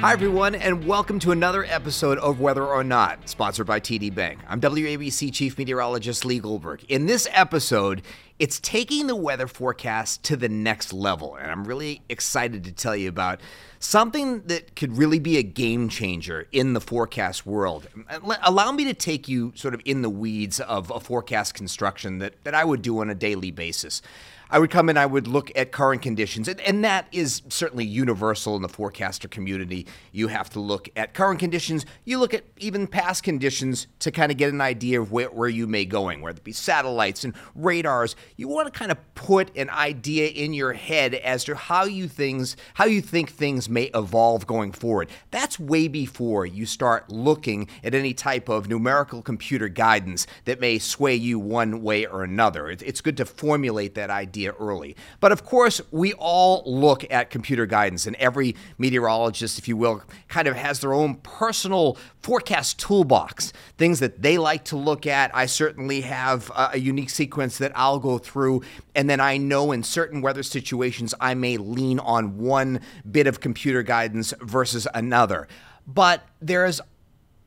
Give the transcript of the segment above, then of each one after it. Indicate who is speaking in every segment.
Speaker 1: Hi, everyone, and welcome to another episode of Weather or Not, sponsored by TD Bank. I'm WABC Chief Meteorologist Lee Goldberg. In this episode, it's taking the weather forecast to the next level, and I'm really excited to tell you about something that could really be a game changer in the forecast world. Allow me to take you sort of in the weeds of a forecast construction that, that I would do on a daily basis. I would come in, I would look at current conditions, and, and, that is certainly universal in the forecaster community. You have to look at current conditions, you look at even past conditions to kind of get an idea of where, where you may going, whether it be satellites and radars. You want to kind of put an idea in your head as to how you things how you think things may evolve going forward. That's way before you start looking at any type of numerical computer guidance that may sway you one way or another. It's good to formulate that idea idea early. But of course, we all look at computer guidance, and every meteorologist, if you will, kind of has their own personal forecast toolbox, things that they like to look at. I certainly have a, unique sequence that I'll go through, and then I know in certain weather situations I may lean on one bit of computer guidance versus another. But there's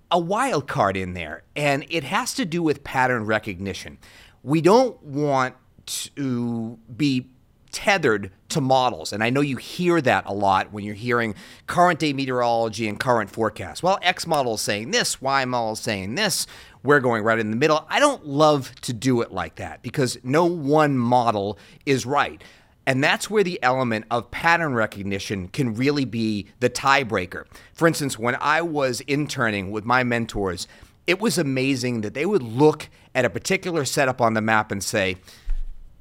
Speaker 1: a wild card in there, and it has to do with pattern recognition. We don't want to be tethered to models. And I know you hear that a lot when you're hearing current day meteorology and current forecasts. Well, X model is saying this, Y model is saying this. We're going right in the middle. I don't love to do it like that because no one model is right. And that's where the element of pattern recognition can really be the tiebreaker. For instance, when I was interning with my mentors, it was amazing that they would look at a particular setup on the map and say,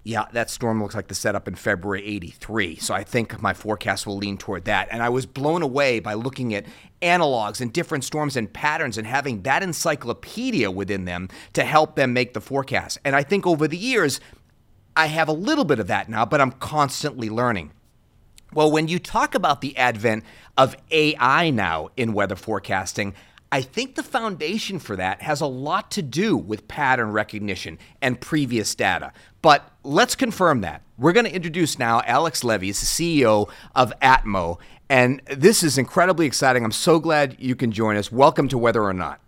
Speaker 1: yeah, that storm looks like the setup in February 83. So I think my forecast will lean toward that. And I was blown away by looking at analogs and different storms and patterns and having that encyclopedia within them to help them make the forecast. And I think over the years, I have a little bit of that now, but I'm constantly learning. Well, when you talk about the advent of AI now in weather forecasting, I think the foundation for that has a lot to do with pattern recognition and previous data. But let's confirm that. We're going to introduce now Alex Levy, the CEO of Atmo. And this is incredibly exciting. I'm so glad you can join us. Welcome to Weather or Not.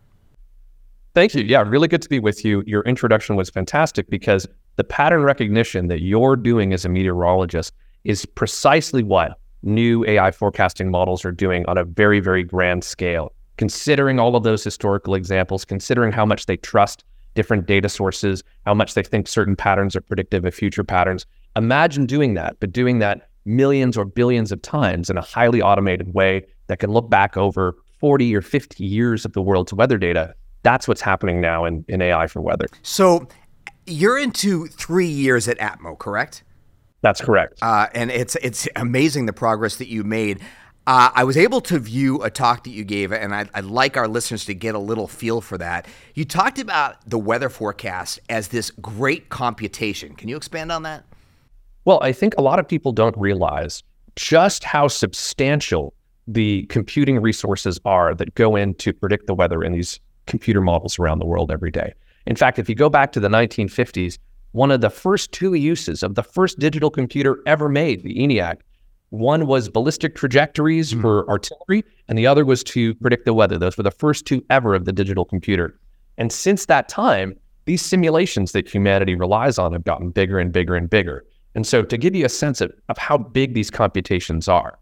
Speaker 2: Thank you. Yeah, really good to be with you. Your introduction was fantastic because the pattern recognition that you're doing as a meteorologist is precisely what new AI forecasting models are doing on a very, very grand scale considering all of those historical examples, considering how much they trust different data sources, how much they think certain patterns are predictive of future patterns. Imagine doing that, but doing that millions or billions of times in a highly automated way that can look back over 40 or 50 years of the world's weather data. That's what's happening now in, in AI for weather.
Speaker 1: So you're into three years at Atmo, correct?
Speaker 2: That's correct.
Speaker 1: Uh, and it's it's amazing the progress that you made. Uh, I was able to view a talk that you gave, and I'd, I'd, like our listeners to get a little feel for that. You talked about the weather forecast as this great computation. Can you expand on that?
Speaker 2: Well, I think a lot of people don't realize just how substantial the computing resources are that go in to predict the weather in these computer models around the world every day. In fact, if you go back to the 1950s, one of the first two uses of the first digital computer ever made, the ENIAC, one was ballistic trajectories mm. for artillery, and the other was to predict the weather. Those were the first two ever of the digital computer. And since that time, these simulations that humanity relies on have gotten bigger and bigger and bigger. And so, to give you a sense of, of how big these computations are,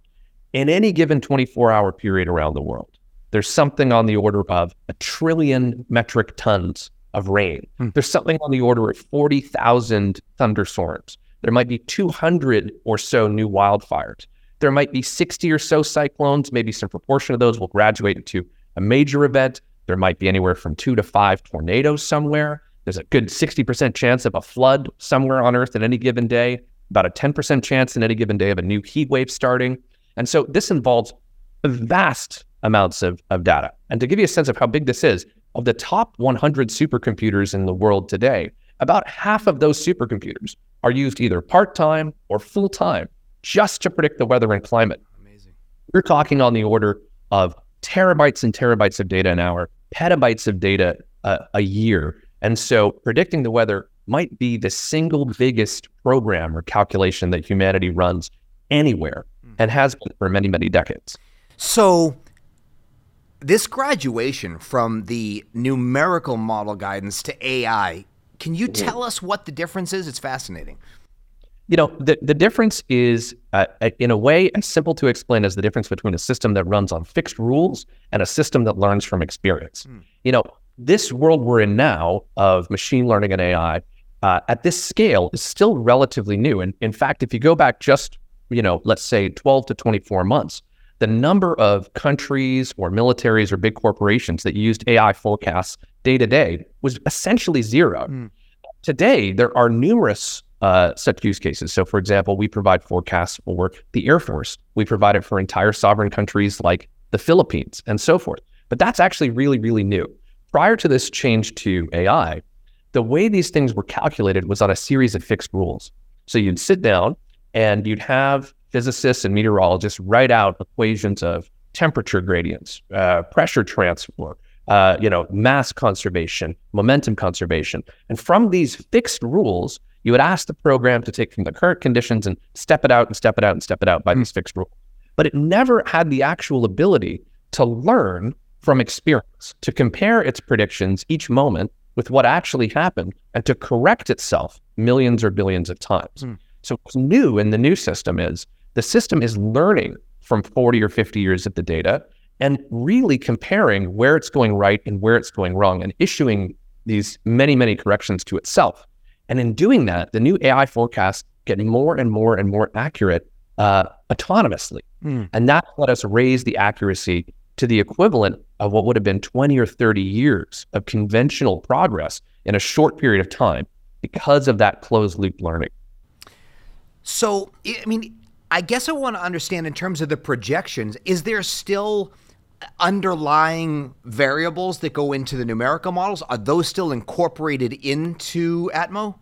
Speaker 2: in any given 24 hour period around the world, there's something on the order of a trillion metric tons of rain. Mm. There's something on the order of 40,000 thunderstorms. There might be 200 or so new wildfires. There might be 60 or so cyclones. Maybe some proportion of those will graduate into a major event. There might be anywhere from two to five tornadoes somewhere. There's a good 60% chance of a flood somewhere on Earth at any given day, about a 10% chance in any given day of a new heat wave starting. And so this involves vast amounts of, of data. And to give you a sense of how big this is, of the top 100 supercomputers in the world today, about half of those supercomputers are used either part time or full time just to predict the weather and climate. Amazing. We're talking on the order of terabytes and terabytes of data an hour, petabytes of data uh, a year. And so predicting the weather might be the single biggest program or calculation that humanity runs anywhere mm. and has been for many, many decades.
Speaker 1: So This graduation from the numerical model guidance to AI, can you tell us what the difference is? It's fascinating.
Speaker 2: You know, the, the difference is, uh, in a way, as simple to explain as the difference between a system that runs on fixed rules and a system that learns from experience. Mm. You know, this world we're in now of machine learning and AI uh, at this scale is still relatively new. And in fact, if you go back just, you know, let's say 12 to 24 months, the number of countries or militaries or big corporations that used AI forecasts day to day was essentially zero. Mm. Today, there are numerous uh, such use cases. So, for example, we provide forecasts for the Air Force. We provide it for entire sovereign countries like the Philippines and so forth. But that's actually really, really new. Prior to this change to AI, the way these things were calculated was on a series of fixed rules. So you'd sit down and you'd have physicists and meteorologists write out equations of temperature gradients, uh, pressure transfer, uh, you know, mass conservation, momentum conservation. And from these fixed rules, you would ask the program to take from the current conditions and step it out and step it out and step it out by mm. these fixed rules. But it never had the actual ability to learn from experience, to compare its predictions each moment with what actually happened and to correct itself millions or billions of times. Mm. So what's new in the new system is the system is learning from 40 or 50 years of the data and really comparing where it's going right and where it's going wrong and issuing these many, many corrections to itself. And in doing that, the new AI forecasts get more and more and more accurate uh, autonomously. Mm. And that let us raise the accuracy to the equivalent of what would have been 20 or 30 years of conventional progress in a short period of time because of that closed loop learning.
Speaker 1: So, I mean, I guess I want to understand in terms of the projections, is there still underlying variables that go into the numerical models? Are those still incorporated into Atmo?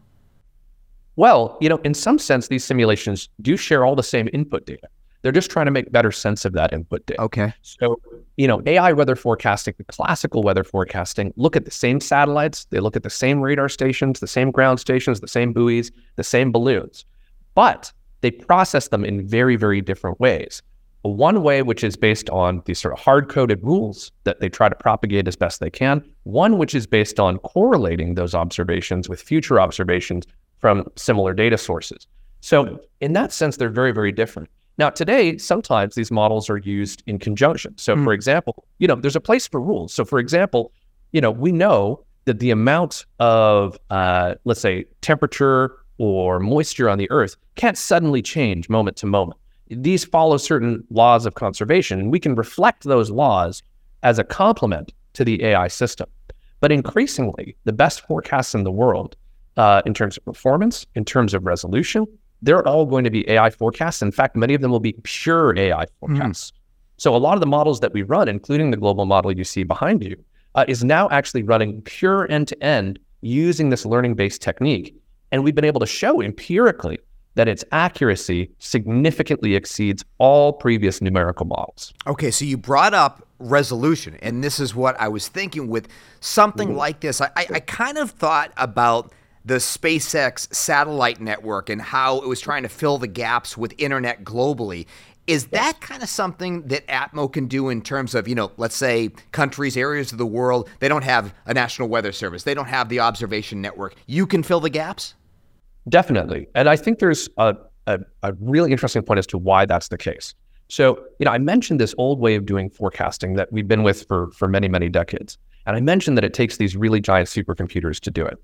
Speaker 2: Well, you know, in some sense, these simulations do share all the same input data. They're just trying to make better sense of that input data.
Speaker 1: Okay.
Speaker 2: So, you know, AI weather forecasting, the classical weather forecasting, look at the same satellites, they look at the same radar stations, the same ground stations, the same buoys, the same balloons, but they process them in very, very different ways. One way, which is based on these sort of hard coded rules that they try to propagate as best they can. One, which is based on correlating those observations with future observations from similar data sources. So, in that sense, they're very, very different. Now, today, sometimes these models are used in conjunction. So, mm. for example, you know, there's a place for rules. So, for example, you know, we know that the amount of, uh, let's say, temperature or moisture on the earth can't suddenly change moment to moment. These follow certain laws of conservation, and we can reflect those laws as a complement to the AI system. But increasingly, the best forecasts in the world, uh, in terms of performance, in terms of resolution, they're all going to be AI forecasts. In fact, many of them will be pure AI hmm. forecasts. Mm. So a lot of the models that we run, including the global model you see behind you, uh, is now actually running pure end to end using this learning based technique. And we've been able to show empirically that its accuracy significantly exceeds all previous numerical models.
Speaker 1: Okay, so you brought up resolution, and this is what I was thinking with something mm-hmm. like this. I, I, I kind of thought about the SpaceX satellite network and how it was trying to fill the gaps with internet globally. Is that kind of something that Atmo can do in terms of, you know, let's say countries, areas of the world, they don't have a national weather service, they don't have the observation network. You can fill the gaps?
Speaker 2: Definitely. And I think there's a, a, a really interesting point as to why that's the case. So, you know, I mentioned this old way of doing forecasting that we've been with for, for many, many decades. And I mentioned that it takes these really giant supercomputers to do it.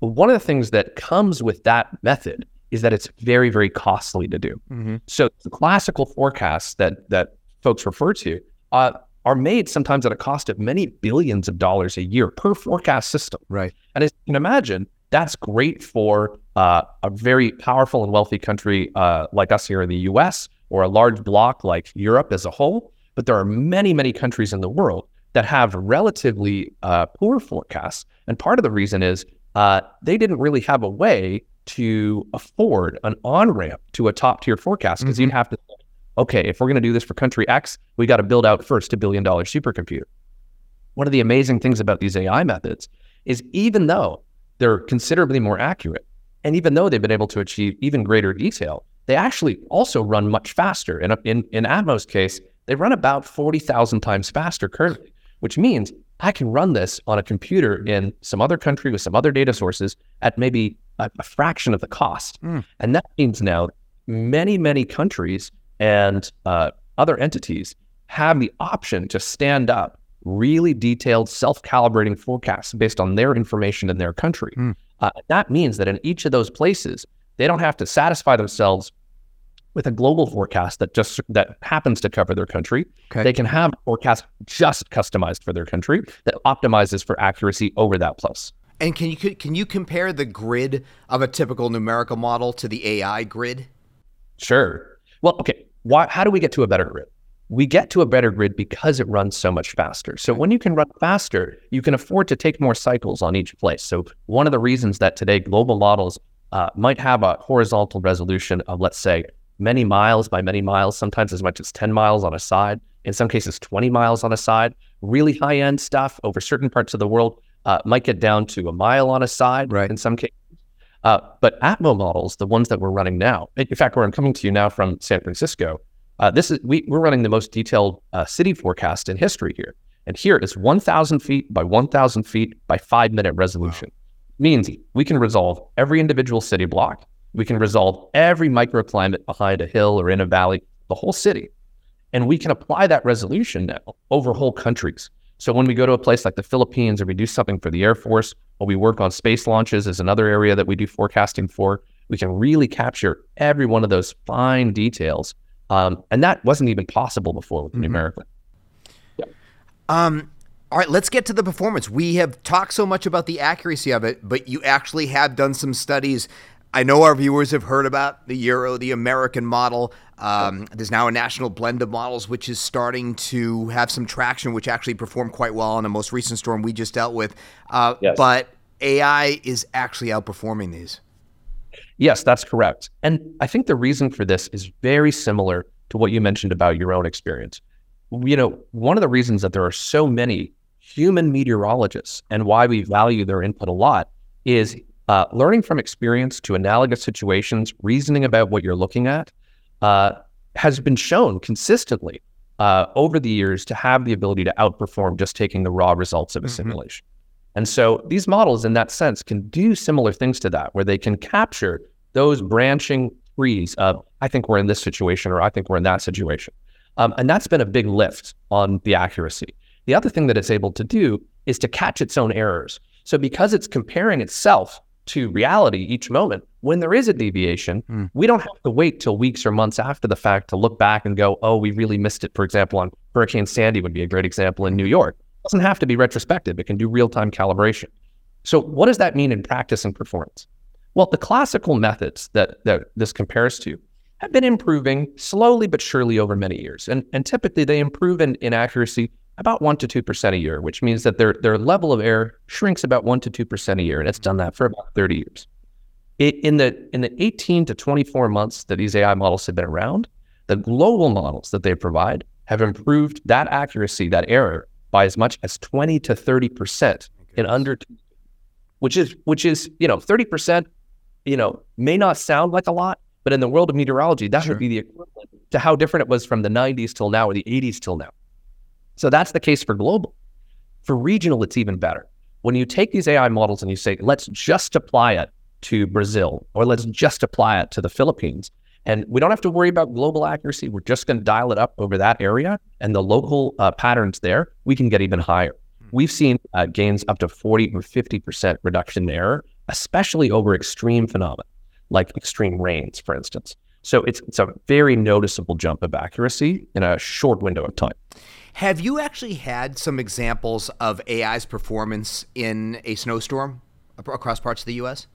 Speaker 2: But one of the things that comes with that method is that it's very, very costly to do. Mm-hmm. So the classical forecasts that that folks refer to uh, are made sometimes at a cost of many billions of dollars a year per forecast system.
Speaker 1: Right.
Speaker 2: And as you can imagine, that's great for uh, a very powerful and wealthy country uh, like us here in the U.S. or a large bloc like Europe as a whole. But there are many, many countries in the world that have relatively uh, poor forecasts, and part of the reason is uh, they didn't really have a way to afford an on ramp to a top tier forecast because mm-hmm. you'd have to, okay, if we're going to do this for country X, we got to build out first a billion dollar supercomputer. One of the amazing things about these AI methods is even though they're considerably more accurate, and even though they've been able to achieve even greater detail, they actually also run much faster. And in, in Atmo's case, they run about 40,000 times faster currently. which means I can run this on a computer in some other country with some other data sources at maybe a, a fraction of the cost. Mm. And that means now many, many countries and uh, other entities have the option to stand up really detailed self-calibrating forecasts based on their information in their country. Mm. Uh, that means that in each of those places, they don't have to satisfy themselves with a global forecast that just that happens to cover their country. Okay. They can have a forecast just customized for their country that optimizes for accuracy over that place.
Speaker 1: And can you can you compare the grid of a typical numerical model to the AI grid?
Speaker 2: Sure. Well, okay. Why, how do we get to a better grid? We get to a better grid because it runs so much faster. So when you can run faster, you can afford to take more cycles on each place. So one of the reasons that today global models uh, might have a horizontal resolution of, let's say, many miles by many miles, sometimes as much as 10 miles on a side, in some cases 20 miles on a side. Really high end stuff over certain parts of the world uh, might get down to a mile on a side right. in some cases. Uh, but Atmo models, the ones that we're running now, in fact, where I'm coming to you now from San Francisco, uh, this is we, we're running the most detailed uh, city forecast in history here. And here it's 1,000 feet by 1,000 feet by five minute resolution. Wow. Means we can resolve every individual city block we can resolve every microclimate behind a hill or in a valley, the whole city. And we can apply that resolution now over whole countries. So when we go to a place like the Philippines or we do something for the Air Force or we work on space launches is another area that we do forecasting for, we can really capture every one of those fine details. Um, and that wasn't even possible before with mm-hmm. numerical.
Speaker 1: Yeah. Um, all right, let's get to the performance. We have talked so much about the accuracy of it, but you actually have done some studies I know our viewers have heard about the Euro, the American model. Um, there's now a national blend of models, which is starting to have some traction, which actually performed quite well on the most recent storm we just dealt with. Uh, yes. But AI is actually outperforming these.
Speaker 2: Yes, that's correct. And I think the reason for this is very similar to what you mentioned about your own experience. You know, one of the reasons that there are so many human meteorologists and why we value their input a lot is uh, learning from experience to analogous situations, reasoning about what you're looking at, uh, has been shown consistently uh, over the years to have the ability to outperform just taking the raw results of a mm-hmm. simulation. And so these models, in that sense, can do similar things to that, where they can capture those branching trees of, I think we're in this situation, or I think we're in that situation. Um, and that's been a big lift on the accuracy. The other thing that it's able to do is to catch its own errors. So because it's comparing itself to reality each moment. When there is a deviation, mm. we don't have to wait till weeks or months after the fact to look back and go, oh, we really missed it. For example, on Hurricane Sandy would be a great example in New York. Doesn't have to be retrospective, it can do real time calibration. So, what does that mean in practice and performance? Well, the classical methods that, that this compares to have been improving slowly but surely over many years. And, and typically they improve in, in accuracy about 1% to 2% a year, which means that their, their level of error shrinks about 1% to 2% a year. And it's done that for about 30 years. It, in, the, in the 18 to 24 months that these AI models have been around, the global models that they provide have improved that accuracy, that error, by as much as 20 to 30% in under which is which is, you know, 30%, you know, may not sound like a lot, but in the world of meteorology, that sure. would be the equivalent to how different it was from the 90s till now or the 80s till now. So that's the case for global. For regional, it's even better. When you take these AI models and you say, let's just apply it to Brazil or let's just apply it to the Philippines, and we don't have to worry about global accuracy. We're just going to dial it up over that area and the local uh, patterns there, we can get even higher. Hmm. We've seen uh, gains up to 40 or 50% reduction in error, especially over extreme phenomena like extreme rains, for instance. So it's, it's a very noticeable jump of accuracy in a short window of time.
Speaker 1: Have you actually had some examples of AI's performance in a snowstorm across parts of the U.S.?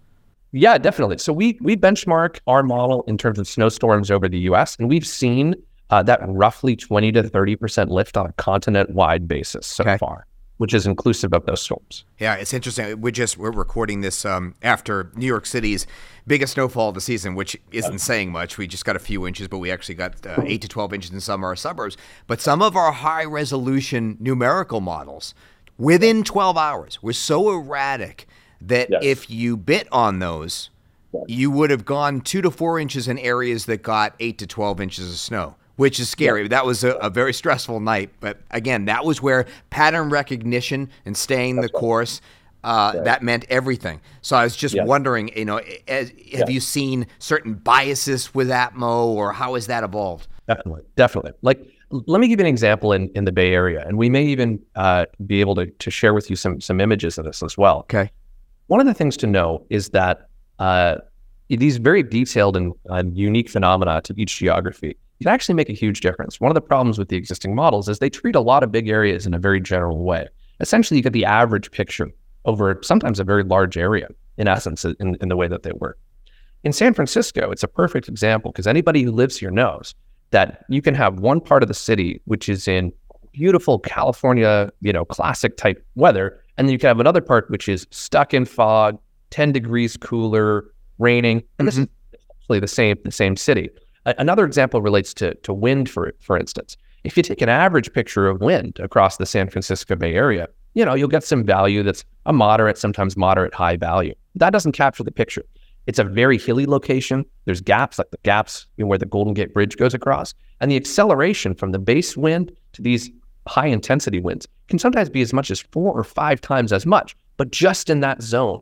Speaker 2: Yeah, definitely. So we we benchmark our model in terms of snowstorms over the U.S. and we've seen uh, that roughly twenty to thirty percent lift on a continent-wide basis so okay. far which is inclusive of those storms.
Speaker 1: Yeah, it's interesting. We just we're recording this um, after New York City's biggest snowfall of the season, which isn't saying much. We just got a few inches, but we actually got uh, eight to twelve inches in some of our suburbs. But some of our high resolution numerical models within twelve hours were so erratic that yes. if you bit on those, yes. you would have gone two to four inches in areas that got eight to twelve inches of snow which is scary. That was a, a, very stressful night. But again, that was where pattern recognition and staying That's the right. course. Uh, right. That meant everything. So I was just wondering, you know, as, have you seen certain biases with Atmo, or how has that evolved?
Speaker 2: Definitely, definitely. Like, let me give you an example in, in the Bay Area, and we may even uh, be able to, to share with you some some images of this as well.
Speaker 1: Okay.
Speaker 2: One of the things to know is that uh, these very detailed and unique phenomena to each geography can actually make a huge difference. One of the problems with the existing models is they treat a lot of big areas in a very general way. Essentially, you get the average picture over sometimes a very large area, in essence, in, in the way that they work. In San Francisco, it's a perfect example because anybody who lives here knows that you can have one part of the city which is in beautiful California, you know, classic type weather, and then you can have another part which is stuck in fog, 10 degrees cooler, raining, and this mm-hmm. is actually the same the same city. Another example relates to, to wind, for, for instance. If you take an average picture of wind across the San Francisco Bay Area, you know, you'll get some value that's a moderate, sometimes moderate high value. That doesn't capture the picture. It's a very hilly location. There's gaps, like the gaps you know, where the Golden Gate Bridge goes across. And the acceleration from the base wind to these high intensity winds can sometimes be as much as four or five times as much, but just in that zone.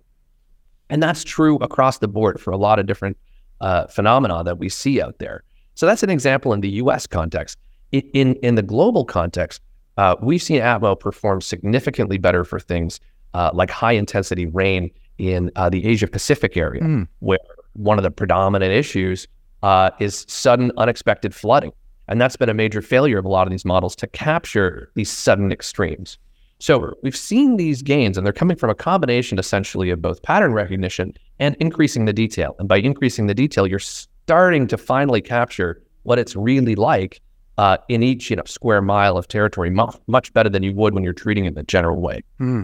Speaker 2: And that's true across the board for a lot of different uh, phenomena that we see out there. So that's an example in the U.S. context. In in the global context, uh, we've seen Atmo perform significantly better for things uh, like high intensity rain in uh, the Asia Pacific area, mm. where one of the predominant issues uh, is sudden unexpected flooding, and that's been a major failure of a lot of these models to capture these sudden extremes. So we've seen these gains, and they're coming from a combination essentially of both pattern recognition and increasing the detail. And by increasing the detail, you're starting to finally capture what it's really like uh, in each you know square mile of territory, much, better than you would when you're treating it in the general way.
Speaker 1: Hmm.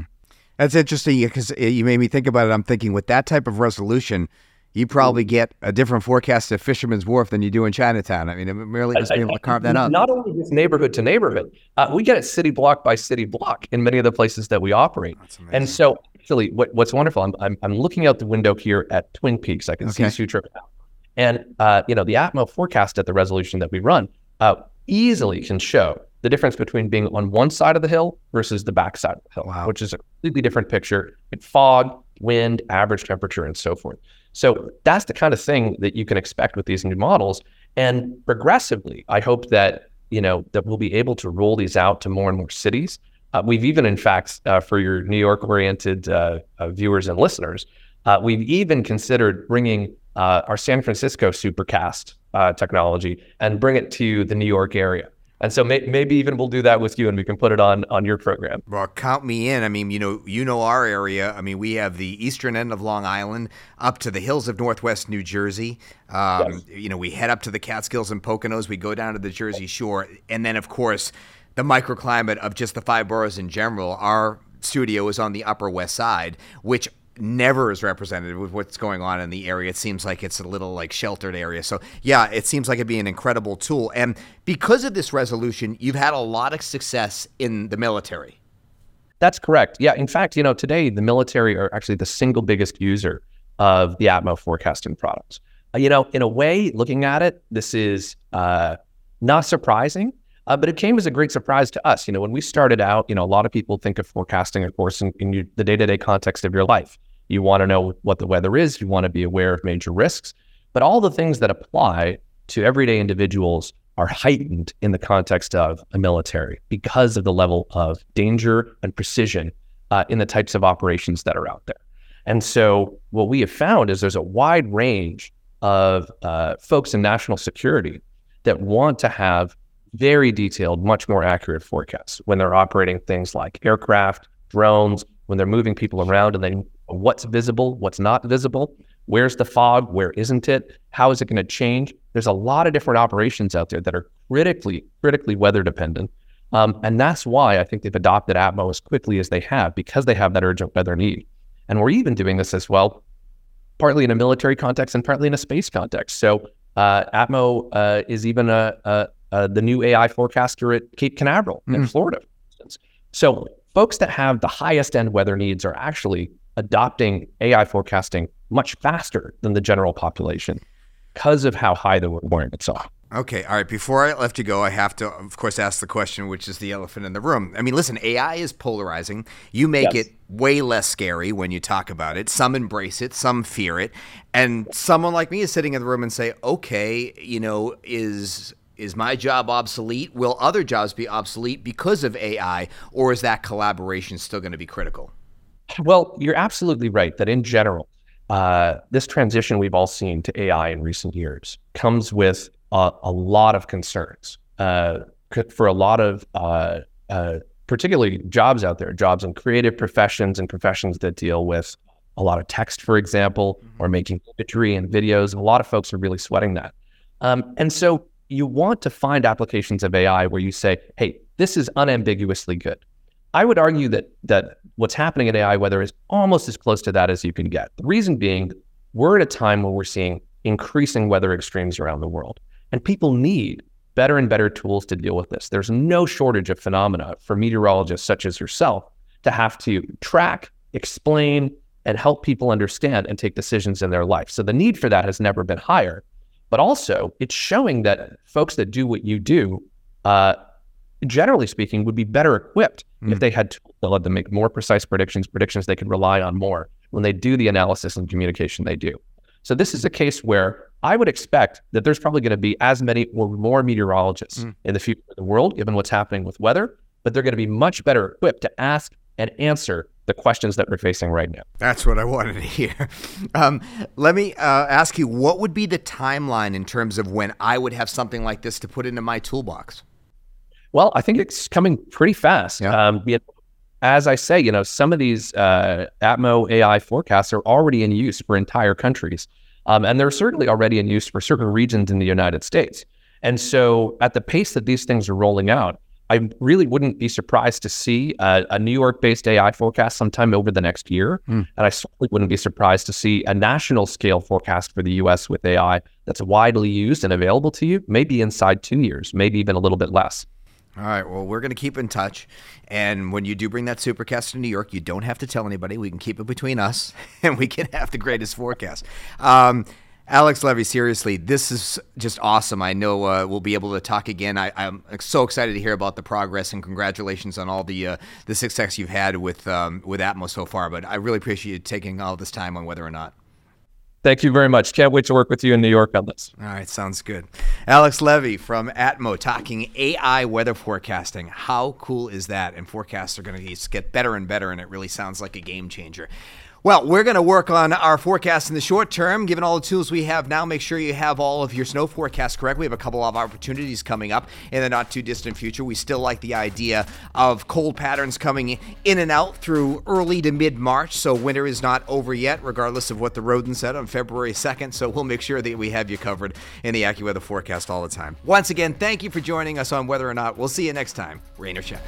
Speaker 1: That's interesting because you made me think about it. I'm thinking with that type of resolution, you probably get a different forecast at Fisherman's Wharf than you do in Chinatown. I mean, it merely just be able to carve that up.
Speaker 2: Not only just neighborhood to neighborhood, uh, we get it city block by city block in many of the places that we operate. And so, actually, what, what's wonderful, I'm, I'm, I'm, looking out the window here at Twin Peaks. I can okay. see Sutro. And, uh, you know, the Atmo forecast at the resolution that we run uh, easily can show the difference between being on one side of the hill versus the back side of the hill, wow. which is a completely different picture with fog, wind, average temperature, and so forth. So that's the kind of thing that you can expect with these new models. And progressively, I hope that you know that we'll be able to roll these out to more and more cities. Uh, we've even, in fact, uh, for your New York-oriented uh, uh viewers and listeners, uh, we've even considered bringing uh, our San Francisco Supercast technology and bring it to the New York area. And so may, maybe even we'll do that with you, and we can put it on on your program.
Speaker 1: Well, count me in. I mean, you know, you know our area. I mean, we have the eastern end of Long Island up to the hills of Northwest New Jersey. Um, yes. You know, we head up to the Catskills and Poconos. We go down to the Jersey Shore, and then of course the microclimate of just the five boroughs in general. Our studio is on the Upper West Side, which never is represented with what's going on in the area. It seems like it's a little like sheltered area. So yeah, it seems like it'd be an incredible tool. And because of this resolution, you've had a lot of success in the military.
Speaker 2: That's correct. Yeah. In fact, you know, today the military are actually the single biggest user of the Atmo forecasting products. Uh, you know, in a way, looking at it, this is uh, not surprising. Uh, but it came as a great surprise to us. You know, when we started out, you know, a lot of people think of forecasting, of course, in, in your, the day-to-day context of your life. You want to know what the weather is. You want to be aware of major risks. But all the things that apply to everyday individuals are heightened in the context of a military because of the level of danger and precision uh, in the types of operations that are out there. And so, what we have found is there's a wide range of uh, folks in national security that want to have very detailed, much more accurate forecasts when they're operating things like aircraft, drones, when they're moving people around and then what's visible, what's not visible, where's the fog, where isn't it, how is it going to change. There's a lot of different operations out there that are critically, critically weather dependent. Um, and that's why I think they've adopted Atmo as quickly as they have because they have that urgent weather need. And we're even doing this as well, partly in a military context and partly in a space context. So uh, Atmo uh, is even a, a, a, the new AI forecaster at Cape Canaveral mm. in Florida, for instance. So folks that have the highest end weather needs are actually adopting AI forecasting much faster than the general population because of how high the requirements are.
Speaker 1: Okay, all right. Before I let you go, I have to, of course, ask the question, which is the elephant in the room. I mean, listen, AI is polarizing. You make yes. it way less scary when you talk about it. Some embrace it, some fear it, and someone like me is sitting in the room and say, "Okay, you know, is is my job obsolete? Will other jobs be obsolete because of AI, or is that collaboration still going to be critical?"
Speaker 2: Well, you're absolutely right that in general, uh, this transition we've all seen to AI in recent years comes with a, a lot of concerns uh, for a lot of uh, uh, particularly jobs out there, jobs in creative professions and professions that deal with a lot of text, for example, mm-hmm. or making imagery and videos. And a lot of folks are really sweating that. Um, and so you want to find applications of AI where you say, hey, this is unambiguously good. I would argue that that what's happening in AI weather is almost as close to that as you can get. The reason being, we're at a time where we're seeing increasing weather extremes around the world. And people need better and better tools to deal with this. There's no shortage of phenomena for meteorologists such as yourself to have to track, explain, and help people understand and take decisions in their life. So the need for that has never been higher. But also, it's showing that folks that do what you do, uh, generally speaking, would be better equipped mm. if they had tools that let them make more precise predictions, predictions they could rely on more when they do the analysis and communication they do. So this is a case where I would expect that there's probably going to be as many or more meteorologists mm. in the future of the world, given what's happening with weather, but they're going to be much better equipped to ask and answer the questions that we're facing right now.
Speaker 1: That's what I wanted to hear. Um, let me uh, ask you, what would be the timeline in terms of when I would have something like this to put into my toolbox?
Speaker 2: Well, I think it's coming pretty fast. Yeah. Um, as I say, you know, some of these uh, Atmo AI forecasts are already in use for entire countries. Um, and they're certainly already in use for certain regions in the United States. And so, at the pace that these things are rolling out, I really wouldn't be surprised to see a, a New York based AI forecast sometime over the next year. Mm. And I certainly wouldn't be surprised to see a national scale forecast for the US with AI that's widely used and available to you, maybe inside two years, maybe even a little bit less.
Speaker 1: All right. Well, we're going to keep in touch. And when you do bring that supercast to New York, you don't have to tell anybody. We can keep it between us and we can have the greatest forecast. Um, Alex Levy, seriously, this is just awesome. I know uh, we'll be able to talk again. I, am so excited to hear about the progress and congratulations on all the uh, the success you've had with um, with Atmos so far. But I really appreciate you taking all this time on weather or not.
Speaker 2: Thank you very much. Can't wait to work with you in New York on this.
Speaker 1: All right, sounds good. Alex Levy from Atmo talking AI weather forecasting. How cool is that? And forecasts are going to get better and better, and it really sounds like a game changer. Well, we're going to work on our forecast in the short term. Given all the tools we have now, make sure you have all of your snow forecasts correct. We have a couple of opportunities coming up in the not too distant future. We still like the idea of cold patterns coming in and out through early to mid March. So winter is not over yet, regardless of what the rodent said on February 2nd. So we'll make sure that we have you covered in the AccuWeather forecast all the time. Once again, thank you for joining us on Weather or Not. We'll see you next time. Rain or shine.